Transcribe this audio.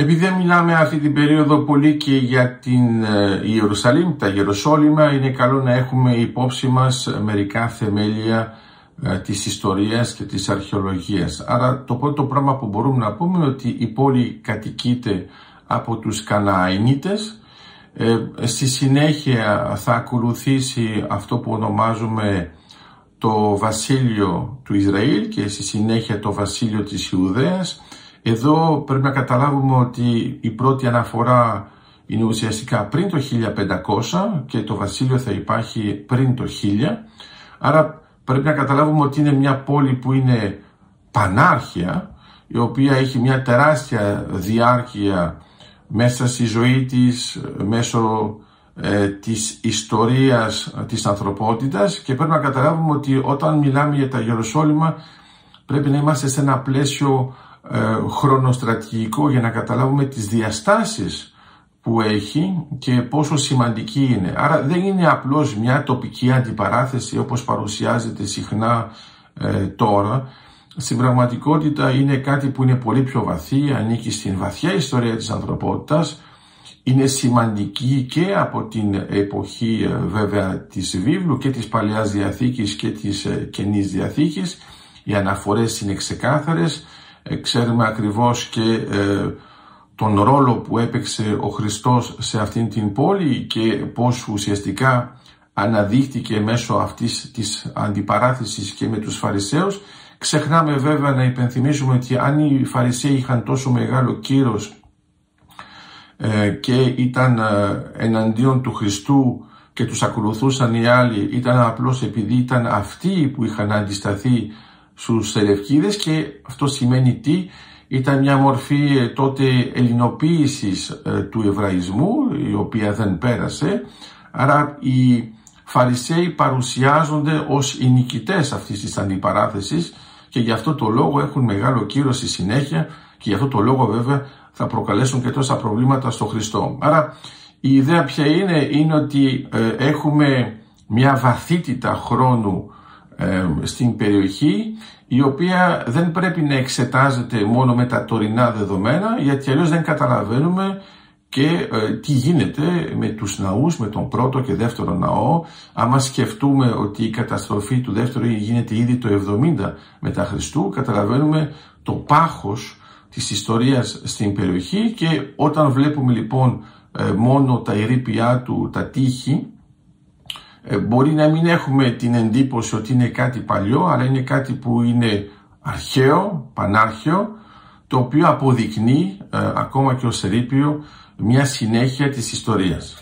Επειδή δεν μιλάμε αυτή την περίοδο πολύ και για την ε, Ιερουσαλήμ, τα Γεροσόλυμα, είναι καλό να έχουμε υπόψη μας μερικά θεμέλια ε, της ιστορίας και της αρχαιολογίας. Άρα το πρώτο πράγμα που μπορούμε να πούμε είναι ότι η πόλη κατοικείται από τους Καναανίτες. Ε, στη συνέχεια θα ακολουθήσει αυτό που ονομάζουμε το βασίλειο του Ισραήλ και στη συνέχεια το βασίλειο της Ιουδαίας εδώ πρέπει να καταλάβουμε ότι η πρώτη αναφορά είναι ουσιαστικά πριν το 1500 και το βασίλειο θα υπάρχει πριν το 1000. Άρα πρέπει να καταλάβουμε ότι είναι μια πόλη που είναι πανάρχια, η οποία έχει μια τεράστια διάρκεια μέσα στη ζωή της, μέσω ε, της ιστορίας της ανθρωπότητας και πρέπει να καταλάβουμε ότι όταν μιλάμε για τα Γεροσόλυμα πρέπει να είμαστε σε ένα πλαίσιο ε, χρονοστρατηγικό για να καταλάβουμε τις διαστάσεις που έχει και πόσο σημαντική είναι. Άρα δεν είναι απλώς μια τοπική αντιπαράθεση όπως παρουσιάζεται συχνά ε, τώρα. Στην πραγματικότητα είναι κάτι που είναι πολύ πιο βαθύ, ανήκει στην βαθιά ιστορία της ανθρωπότητας, είναι σημαντική και από την εποχή ε, βέβαια της βίβλου και της Παλαιάς Διαθήκης και της Καινής Διαθήκης. Οι αναφορές είναι ξεκάθαρες ε, ξέρουμε ακριβώς και ε, τον ρόλο που έπαιξε ο Χριστός σε αυτήν την πόλη και πώς ουσιαστικά αναδείχτηκε μέσω αυτής της αντιπαράθεσης και με τους Φαρισαίους. Ξεχνάμε βέβαια να υπενθυμίσουμε ότι αν οι Φαρισαίοι είχαν τόσο μεγάλο κύρος ε, και ήταν εναντίον του Χριστού και τους ακολουθούσαν οι άλλοι, ήταν απλώς επειδή ήταν αυτοί που είχαν αντισταθεί στους Σελευκίδες και αυτό σημαίνει τι; Ήταν μια μορφή ε, τότε ελληνοποίησης ε, του Εβραϊσμού η οποία δεν πέρασε άρα οι Φαρισαίοι παρουσιάζονται ως οι νικητές αυτής της αντιπαράθεσης και γι' αυτό το λόγο έχουν μεγάλο κύριο στη συνέχεια και γι' αυτό το λόγο βέβαια θα προκαλέσουν και τόσα προβλήματα στο Χριστό. Άρα η ιδέα ποια είναι, είναι ότι ε, έχουμε μια βαθύτητα χρόνου στην περιοχή η οποία δεν πρέπει να εξετάζεται μόνο με τα τωρινά δεδομένα γιατί αλλιώς δεν καταλαβαίνουμε και ε, τι γίνεται με τους ναούς, με τον πρώτο και δεύτερο ναό. Άμα σκεφτούμε ότι η καταστροφή του δεύτερου γίνεται ήδη το 70 μετά Χριστού, καταλαβαίνουμε το πάχος της ιστορίας στην περιοχή και όταν βλέπουμε λοιπόν ε, μόνο τα ερήπια του, τα τείχη, ε, μπορεί να μην έχουμε την εντύπωση ότι είναι κάτι παλιό, αλλά είναι κάτι που είναι αρχαίο, πανάρχαιο, το οποίο αποδεικνύει ε, ακόμα και ως ερείπιο μια συνέχεια της ιστορίας.